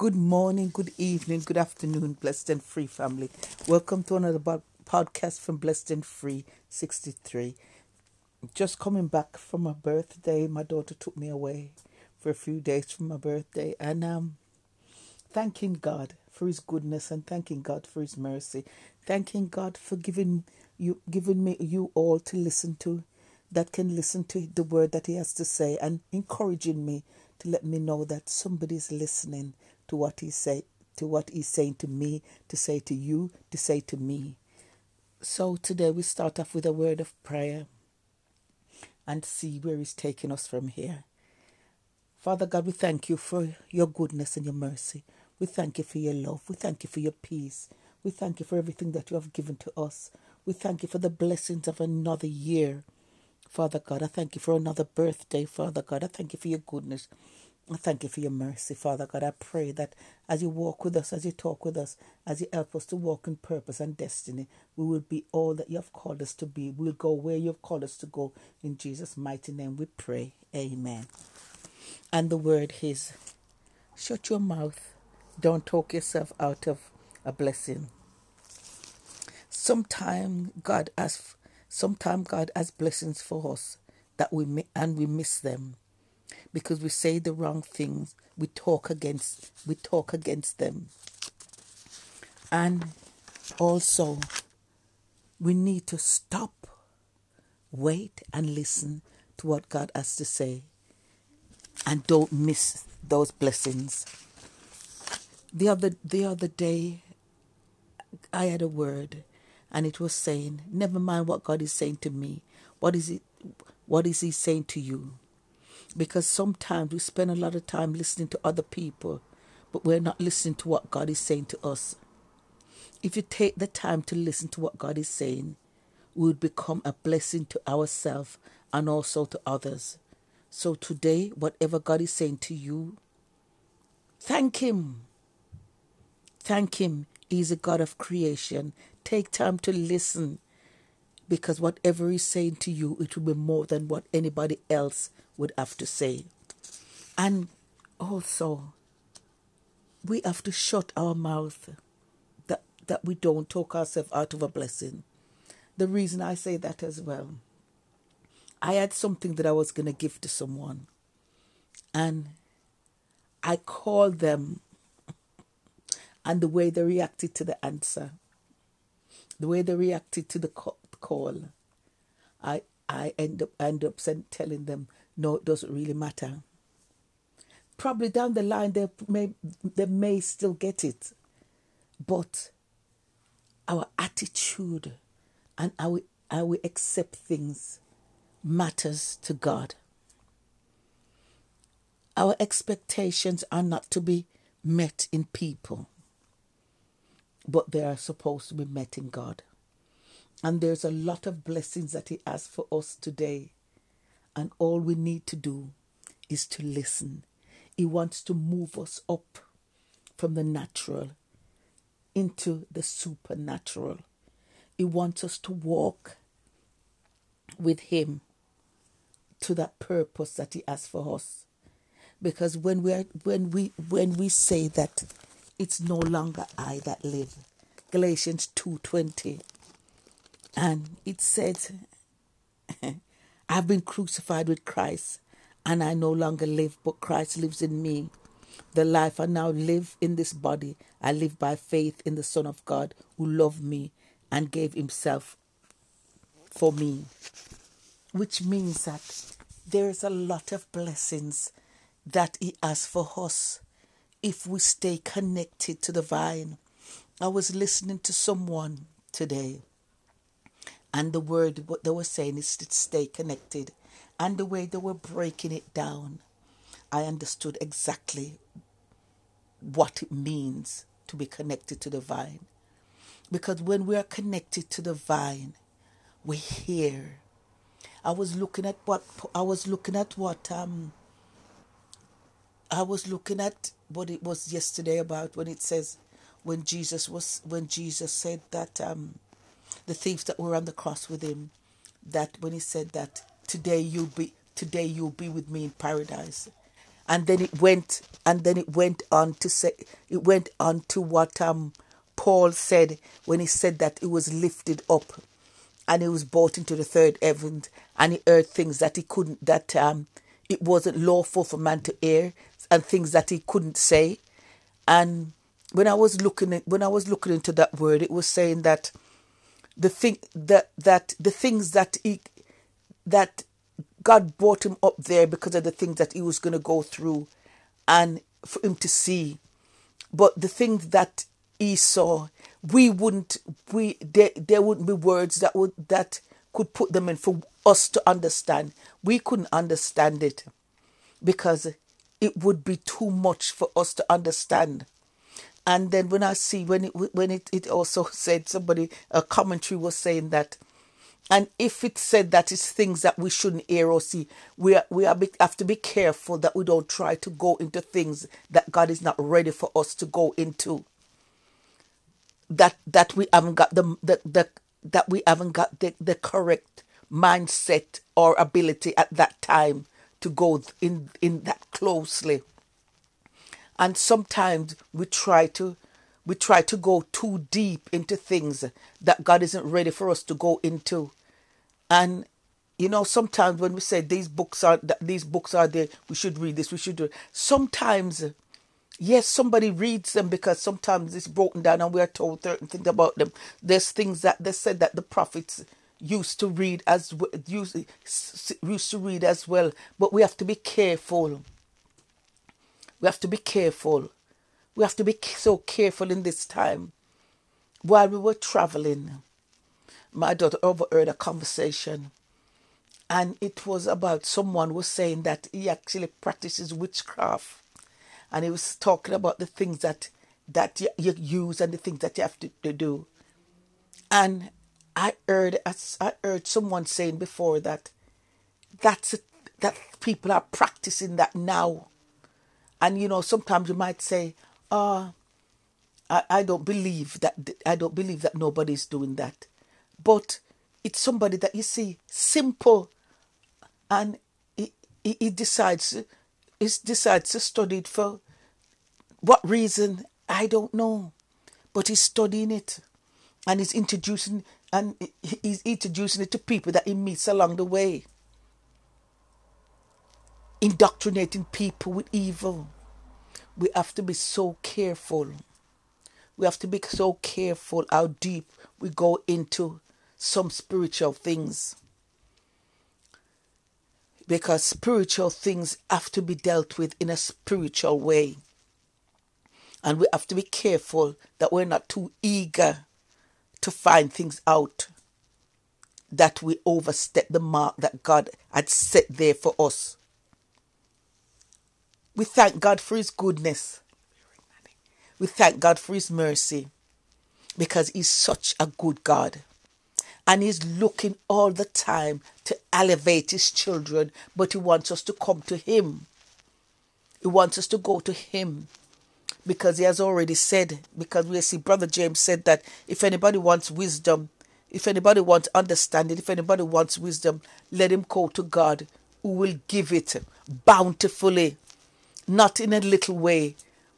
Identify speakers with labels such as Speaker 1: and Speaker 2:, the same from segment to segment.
Speaker 1: Good morning, good evening, good afternoon, blessed and free family. Welcome to another podcast from Blessed and Free 63. Just coming back from my birthday. My daughter took me away for a few days from my birthday and um thanking God for his goodness and thanking God for his mercy. Thanking God for giving you giving me you all to listen to that can listen to the word that he has to say and encouraging me to let me know that somebody's listening to what he say to what he's saying to me, to say to you, to say to me. So today we start off with a word of prayer and see where he's taking us from here. Father God, we thank you for your goodness and your mercy. We thank you for your love. We thank you for your peace. We thank you for everything that you have given to us. We thank you for the blessings of another year. Father God, I thank you for another birthday, Father God. I thank you for your goodness. Thank you for your mercy, Father God. I pray that as you walk with us, as you talk with us, as you help us to walk in purpose and destiny, we will be all that you have called us to be. We'll go where you have called us to go. In Jesus' mighty name we pray. Amen. And the word is shut your mouth. Don't talk yourself out of a blessing. Sometime God has sometime God has blessings for us that we and we miss them because we say the wrong things. We talk against we talk against them. And also we need to stop wait and listen to what god has to say. And don't miss those blessings. The other the other day i had a word and it was saying never mind what god is saying to me. What is it what is he saying to you because sometimes we spend a lot of time listening to other people, but we're not listening to what God is saying to us. If you take the time to listen to what God is saying, we would become a blessing to ourselves and also to others. So today, whatever God is saying to you, thank Him. Thank Him. He's a God of creation. Take time to listen because whatever He's saying to you, it will be more than what anybody else would have to say. And also, we have to shut our mouth that, that we don't talk ourselves out of a blessing. The reason I say that as well, I had something that I was going to give to someone, and I called them, and the way they reacted to the answer, the way they reacted to the call, I I end up end up telling them no, it doesn't really matter. Probably down the line they may they may still get it, but our attitude and how how we accept things matters to God. Our expectations are not to be met in people, but they are supposed to be met in God. And there's a lot of blessings that He has for us today and all we need to do is to listen. He wants to move us up from the natural into the supernatural. He wants us to walk with Him to that purpose that He has for us. Because when we are, when we when we say that it's no longer I that live, Galatians two twenty, and it says I've been crucified with Christ, and I no longer live, but Christ lives in me. The life I now live in this body, I live by faith in the Son of God who loved me and gave himself for me. Which means that there's a lot of blessings that he has for us if we stay connected to the vine. I was listening to someone today and the word, what they were saying is to stay connected. And the way they were breaking it down, I understood exactly what it means to be connected to the vine. Because when we are connected to the vine, we hear. I was looking at what I was looking at what um I was looking at what it was yesterday about when it says when Jesus was when Jesus said that um the thieves that were on the cross with him, that when he said that today you'll be today you'll be with me in paradise. and then it went and then it went on to say it went on to what um Paul said when he said that it was lifted up and he was brought into the third heaven and he heard things that he couldn't that um it wasn't lawful for man to hear and things that he couldn't say and when I was looking at when I was looking into that word it was saying that the thing that that the things that he that God brought him up there because of the things that he was going to go through and for him to see. But the things that he saw, we wouldn't we there, there wouldn't be words that would that could put them in for us to understand. We couldn't understand it because it would be too much for us to understand. And then when I see when it when it, it also said somebody a commentary was saying that and if it said that it's things that we shouldn't hear or see, we are, we are be, have to be careful that we don't try to go into things that God is not ready for us to go into. That that we haven't got the, the, the that we haven't got the, the correct mindset or ability at that time to go in in that closely. And sometimes we try to we try to go too deep into things that God isn't ready for us to go into. And you know, sometimes when we say these books are these books are there, we should read this, we should do it. Sometimes, yes, somebody reads them because sometimes it's broken down and we are told certain things about them. There's things that they said that the prophets used to read as used used to read as well, but we have to be careful. We have to be careful. We have to be so careful in this time. While we were traveling, my daughter overheard a conversation and it was about someone was saying that he actually practices witchcraft and he was talking about the things that that you, you use and the things that you have to, to do and i heard i heard someone saying before that that's a, that people are practicing that now and you know sometimes you might say oh I, I don't believe that i don't believe that nobody's doing that. But it's somebody that you see simple and he, he, he decides he decides to study it for what reason? I don't know. But he's studying it and he's introducing and he's introducing it to people that he meets along the way indoctrinating people with evil we have to be so careful we have to be so careful how deep we go into some spiritual things. Because spiritual things have to be dealt with in a spiritual way. And we have to be careful that we're not too eager to find things out, that we overstep the mark that God had set there for us. We thank God for His goodness. We thank God for His mercy because He's such a good God and he's looking all the time to elevate his children, but he wants us to come to him. He wants us to go to him because he has already said, because we see Brother James said that if anybody wants wisdom, if anybody wants understanding, if anybody wants wisdom, let him go to God who will give it bountifully, not in a little way,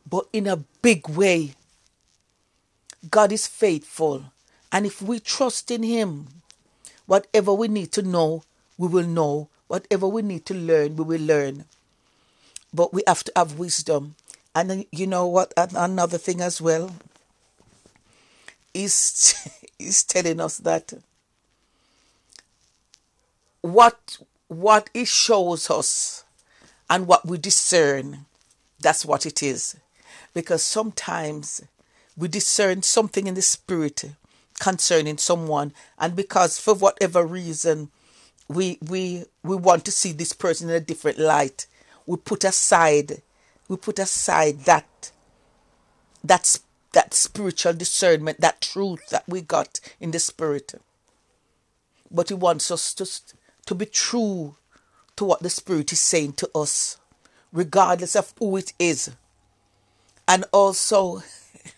Speaker 1: but in a big way. God is faithful. And if we trust in Him, whatever we need to know, we will know. Whatever we need to learn, we will learn. But we have to have wisdom. And you know what? Another thing as well is is telling us that what what it shows us and what we discern, that's what it is. Because sometimes we discern something in the spirit concerning someone and because for whatever reason we we we want to see this person in a different light we put aside we put aside that that's that spiritual discernment that truth that we got in the spirit but he wants us to to be true to what the spirit is saying to us regardless of who it is and also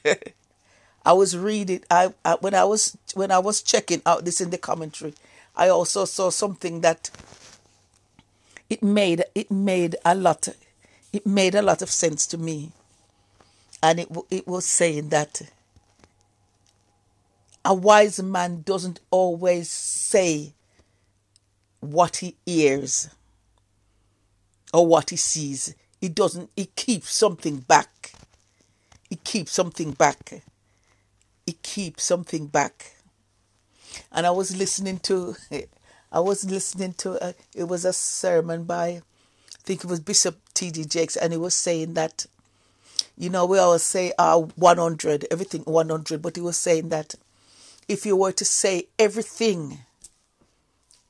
Speaker 1: I was reading. I, I when I was when I was checking out this in the commentary, I also saw something that it made it made a lot. it made a lot of sense to me. And it, it was saying that a wise man doesn't always say what he hears or what he sees. He doesn't, he keeps something back. He keeps something back. He keeps something back. And I was listening to, I was listening to, a, it was a sermon by, I think it was Bishop T.D. Jakes, and he was saying that, you know, we always say uh, 100, everything 100, but he was saying that if you were to say everything,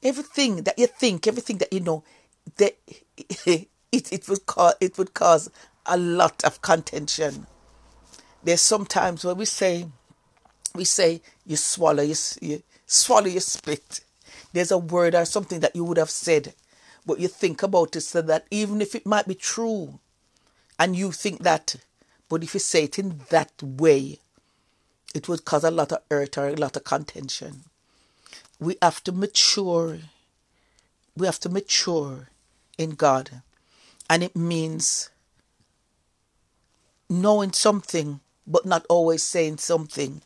Speaker 1: everything that you think, everything that you know, that it, it would cause it would cause a lot of contention. There's sometimes when we say we say you swallow you, you swallow your spit. There's a word or something that you would have said, but you think about it so that even if it might be true, and you think that, but if you say it in that way, it would cause a lot of hurt or a lot of contention. We have to mature. We have to mature in God. And it means knowing something, but not always saying something.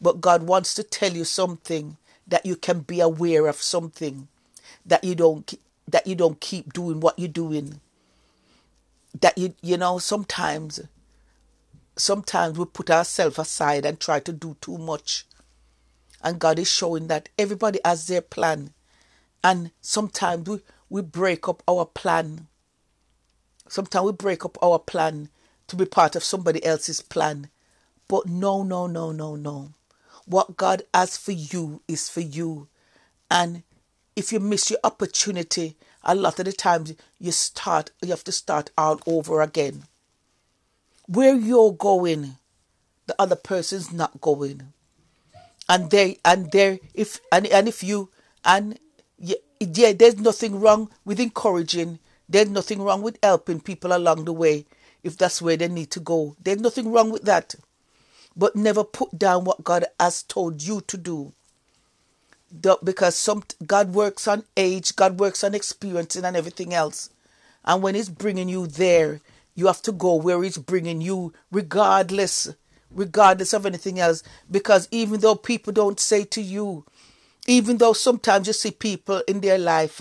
Speaker 1: But God wants to tell you something that you can be aware of something that you don't that you don't keep doing what you're doing. That you you know sometimes sometimes we put ourselves aside and try to do too much. And God is showing that everybody has their plan. And sometimes we, we break up our plan. Sometimes we break up our plan to be part of somebody else's plan. But no, no, no, no, no. What God has for you is for you. And if you miss your opportunity, a lot of the times you start you have to start all over again. Where you're going, the other person's not going. And they and there if and, and if you and yeah, there's nothing wrong with encouraging. There's nothing wrong with helping people along the way if that's where they need to go. There's nothing wrong with that but never put down what God has told you to do. Because some God works on age, God works on experiencing and everything else. And when He's bringing you there, you have to go where He's bringing you, regardless, regardless of anything else. Because even though people don't say to you, even though sometimes you see people in their life,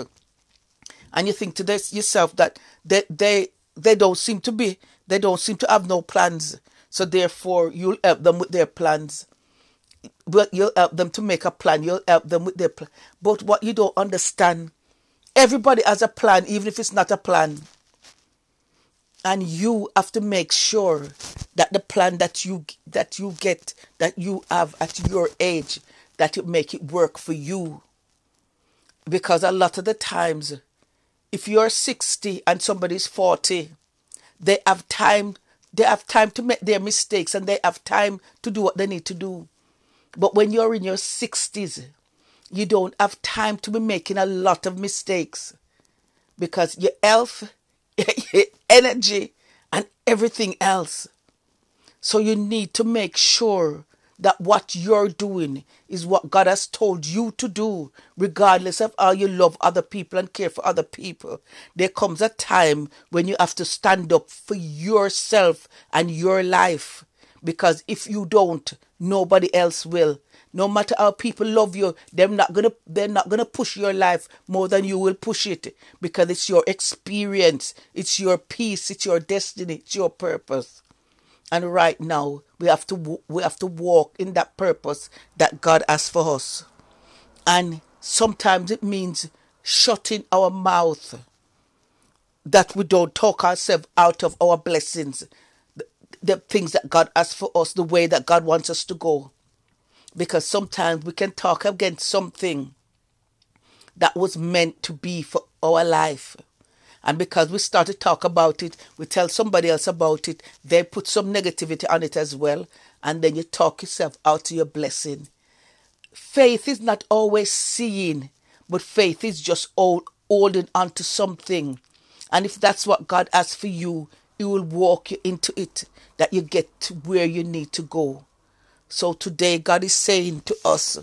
Speaker 1: and you think to this yourself that they they they don't seem to be, they don't seem to have no plans so therefore, you'll help them with their plans. But you'll help them to make a plan. You'll help them with their plan. But what you don't understand, everybody has a plan, even if it's not a plan. And you have to make sure that the plan that you that you get, that you have at your age, that you make it work for you. Because a lot of the times, if you're 60 and somebody's 40, they have time they have time to make their mistakes and they have time to do what they need to do. But when you're in your 60s, you don't have time to be making a lot of mistakes because your health, your energy, and everything else. So you need to make sure that what you're doing is what God has told you to do, regardless of how you love other people and care for other people. There comes a time when you have to stand up for yourself and your life. Because if you don't, nobody else will. No matter how people love you, they're not gonna they're not gonna push your life more than you will push it because it's your experience, it's your peace, it's your destiny, it's your purpose. And right now, we have to we have to walk in that purpose that God has for us. And sometimes it means shutting our mouth that we don't talk ourselves out of our blessings, the, the things that God has for us, the way that God wants us to go. Because sometimes we can talk against something that was meant to be for our life. And because we start to talk about it, we tell somebody else about it, they put some negativity on it as well. And then you talk yourself out to your blessing. Faith is not always seeing, but faith is just holding on to something. And if that's what God has for you, He will walk you into it, that you get to where you need to go. So today, God is saying to us,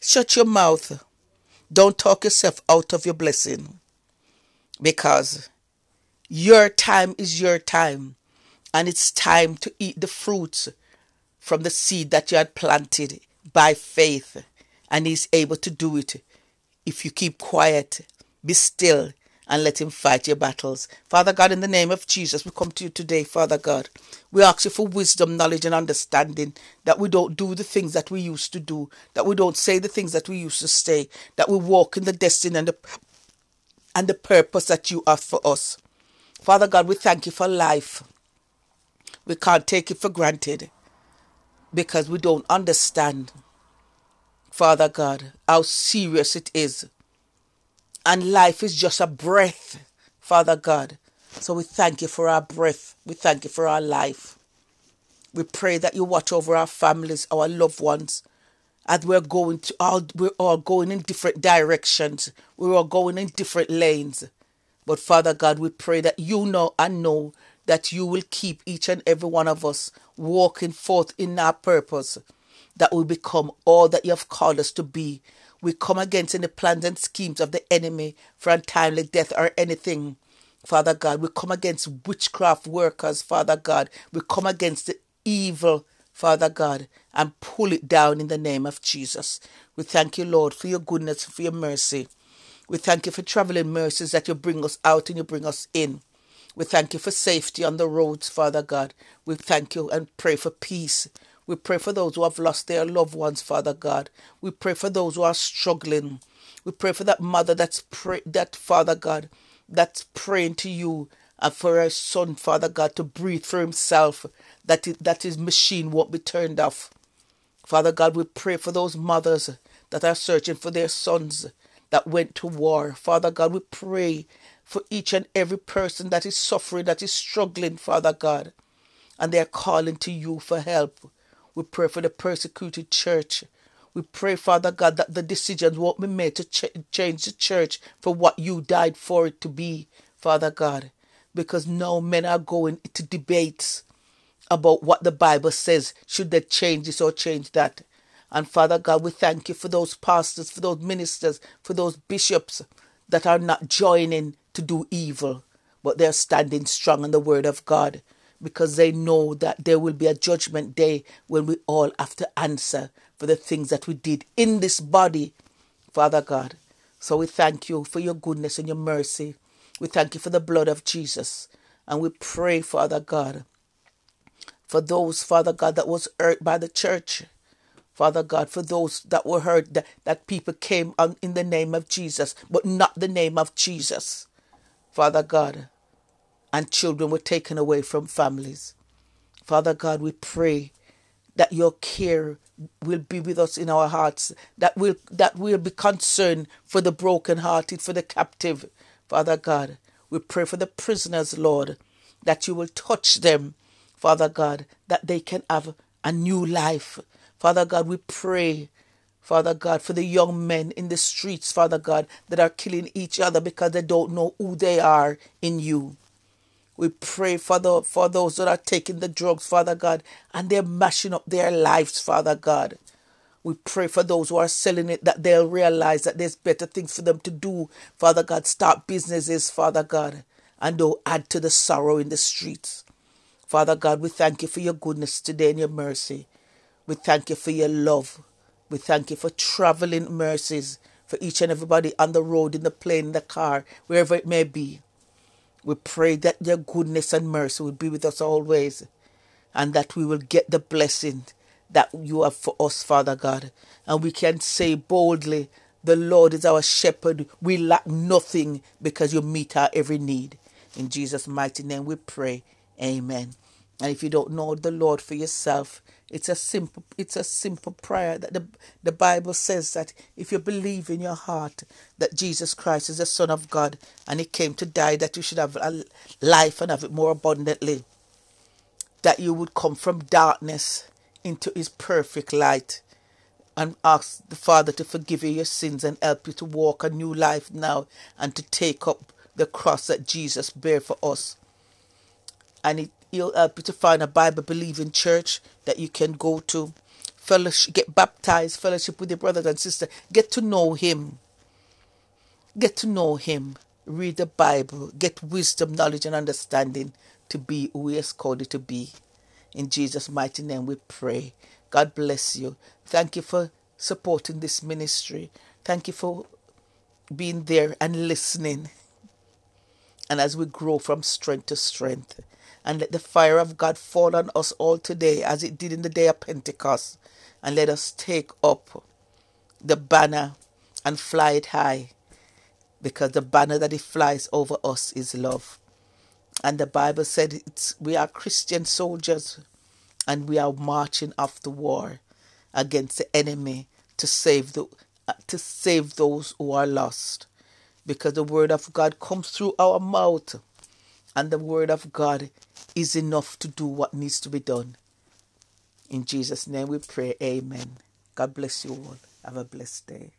Speaker 1: shut your mouth. Don't talk yourself out of your blessing because Your time is your time, and it's time to eat the fruits from the seed that you had planted by faith. And He's able to do it if you keep quiet, be still, and let Him fight your battles. Father God, in the name of Jesus, we come to you today, Father God. We ask you for wisdom, knowledge, and understanding that we don't do the things that we used to do, that we don't say the things that we used to say, that we walk in the destiny and the, and the purpose that you have for us. Father God, we thank you for life. We can't take it for granted because we don't understand, Father God, how serious it is. And life is just a breath, Father God. So we thank you for our breath. We thank you for our life. We pray that you watch over our families, our loved ones, as we're going to all we're all going in different directions. We're all going in different lanes. But Father God, we pray that you know and know that you will keep each and every one of us walking forth in our purpose, that we become all that you have called us to be. We come against any plans and schemes of the enemy for untimely death or anything. Father God, we come against witchcraft workers, Father God. We come against the evil, Father God, and pull it down in the name of Jesus. We thank you, Lord, for your goodness, for your mercy. We thank you for traveling mercies that you bring us out and you bring us in. We thank you for safety on the roads, Father God. We thank you and pray for peace. We pray for those who have lost their loved ones, Father God. We pray for those who are struggling. We pray for that mother that's pray that Father God that's praying to you and for her son, Father God, to breathe for himself, that it, that his machine won't be turned off. Father God, we pray for those mothers that are searching for their sons that went to war. Father God, we pray for each and every person that is suffering, that is struggling, Father God, and they are calling to you for help. We pray for the persecuted church. We pray, Father God, that the decisions won't be made to ch- change the church for what you died for it to be, Father God, because now men are going to debates about what the Bible says. Should they change this or change that? And Father God, we thank you for those pastors, for those ministers, for those bishops that are not joining to do evil, but they're standing strong in the word of God because they know that there will be a judgment day when we all have to answer for the things that we did in this body, Father God. So we thank you for your goodness and your mercy. We thank you for the blood of Jesus. And we pray, Father God, for those, Father God, that was hurt by the church. Father God, for those that were hurt, that, that people came on in the name of Jesus, but not the name of Jesus. Father God, and children were taken away from families. Father God, we pray that your care will be with us in our hearts, that we'll, that we'll be concerned for the brokenhearted, for the captive. Father God, we pray for the prisoners, Lord, that you will touch them, Father God, that they can have a new life. Father God, we pray, Father God, for the young men in the streets, Father God, that are killing each other because they don't know who they are in you. We pray for, the, for those that are taking the drugs, Father God, and they're mashing up their lives, Father God. We pray for those who are selling it that they'll realize that there's better things for them to do, Father God. Start businesses, Father God, and don't add to the sorrow in the streets. Father God, we thank you for your goodness today and your mercy. We thank you for your love. We thank you for traveling mercies for each and everybody on the road, in the plane, in the car, wherever it may be. We pray that your goodness and mercy will be with us always and that we will get the blessing that you have for us, Father God. And we can say boldly, The Lord is our shepherd. We lack nothing because you meet our every need. In Jesus' mighty name we pray. Amen. And if you don't know the Lord for yourself, it's a simple it's a simple prayer that the, the Bible says that if you believe in your heart that Jesus Christ is the Son of God and He came to die that you should have a life and have it more abundantly, that you would come from darkness into His perfect light and ask the Father to forgive you your sins and help you to walk a new life now and to take up the cross that Jesus bare for us. And He'll help you to find a Bible believing church that you can go to. Fellowship, get baptized, fellowship with your brothers and sisters. Get to know Him. Get to know Him. read the Bible, get wisdom, knowledge, and understanding to be who He has called you to be. In Jesus' mighty name we pray. God bless you. Thank you for supporting this ministry. Thank you for being there and listening. And as we grow from strength to strength, and let the fire of God fall on us all today as it did in the day of Pentecost, and let us take up the banner and fly it high because the banner that it flies over us is love. And the Bible said we are Christian soldiers and we are marching off the war against the enemy to save the to save those who are lost because the word of God comes through our mouth and the word of God is enough to do what needs to be done. In Jesus' name we pray, Amen. God bless you all. Have a blessed day.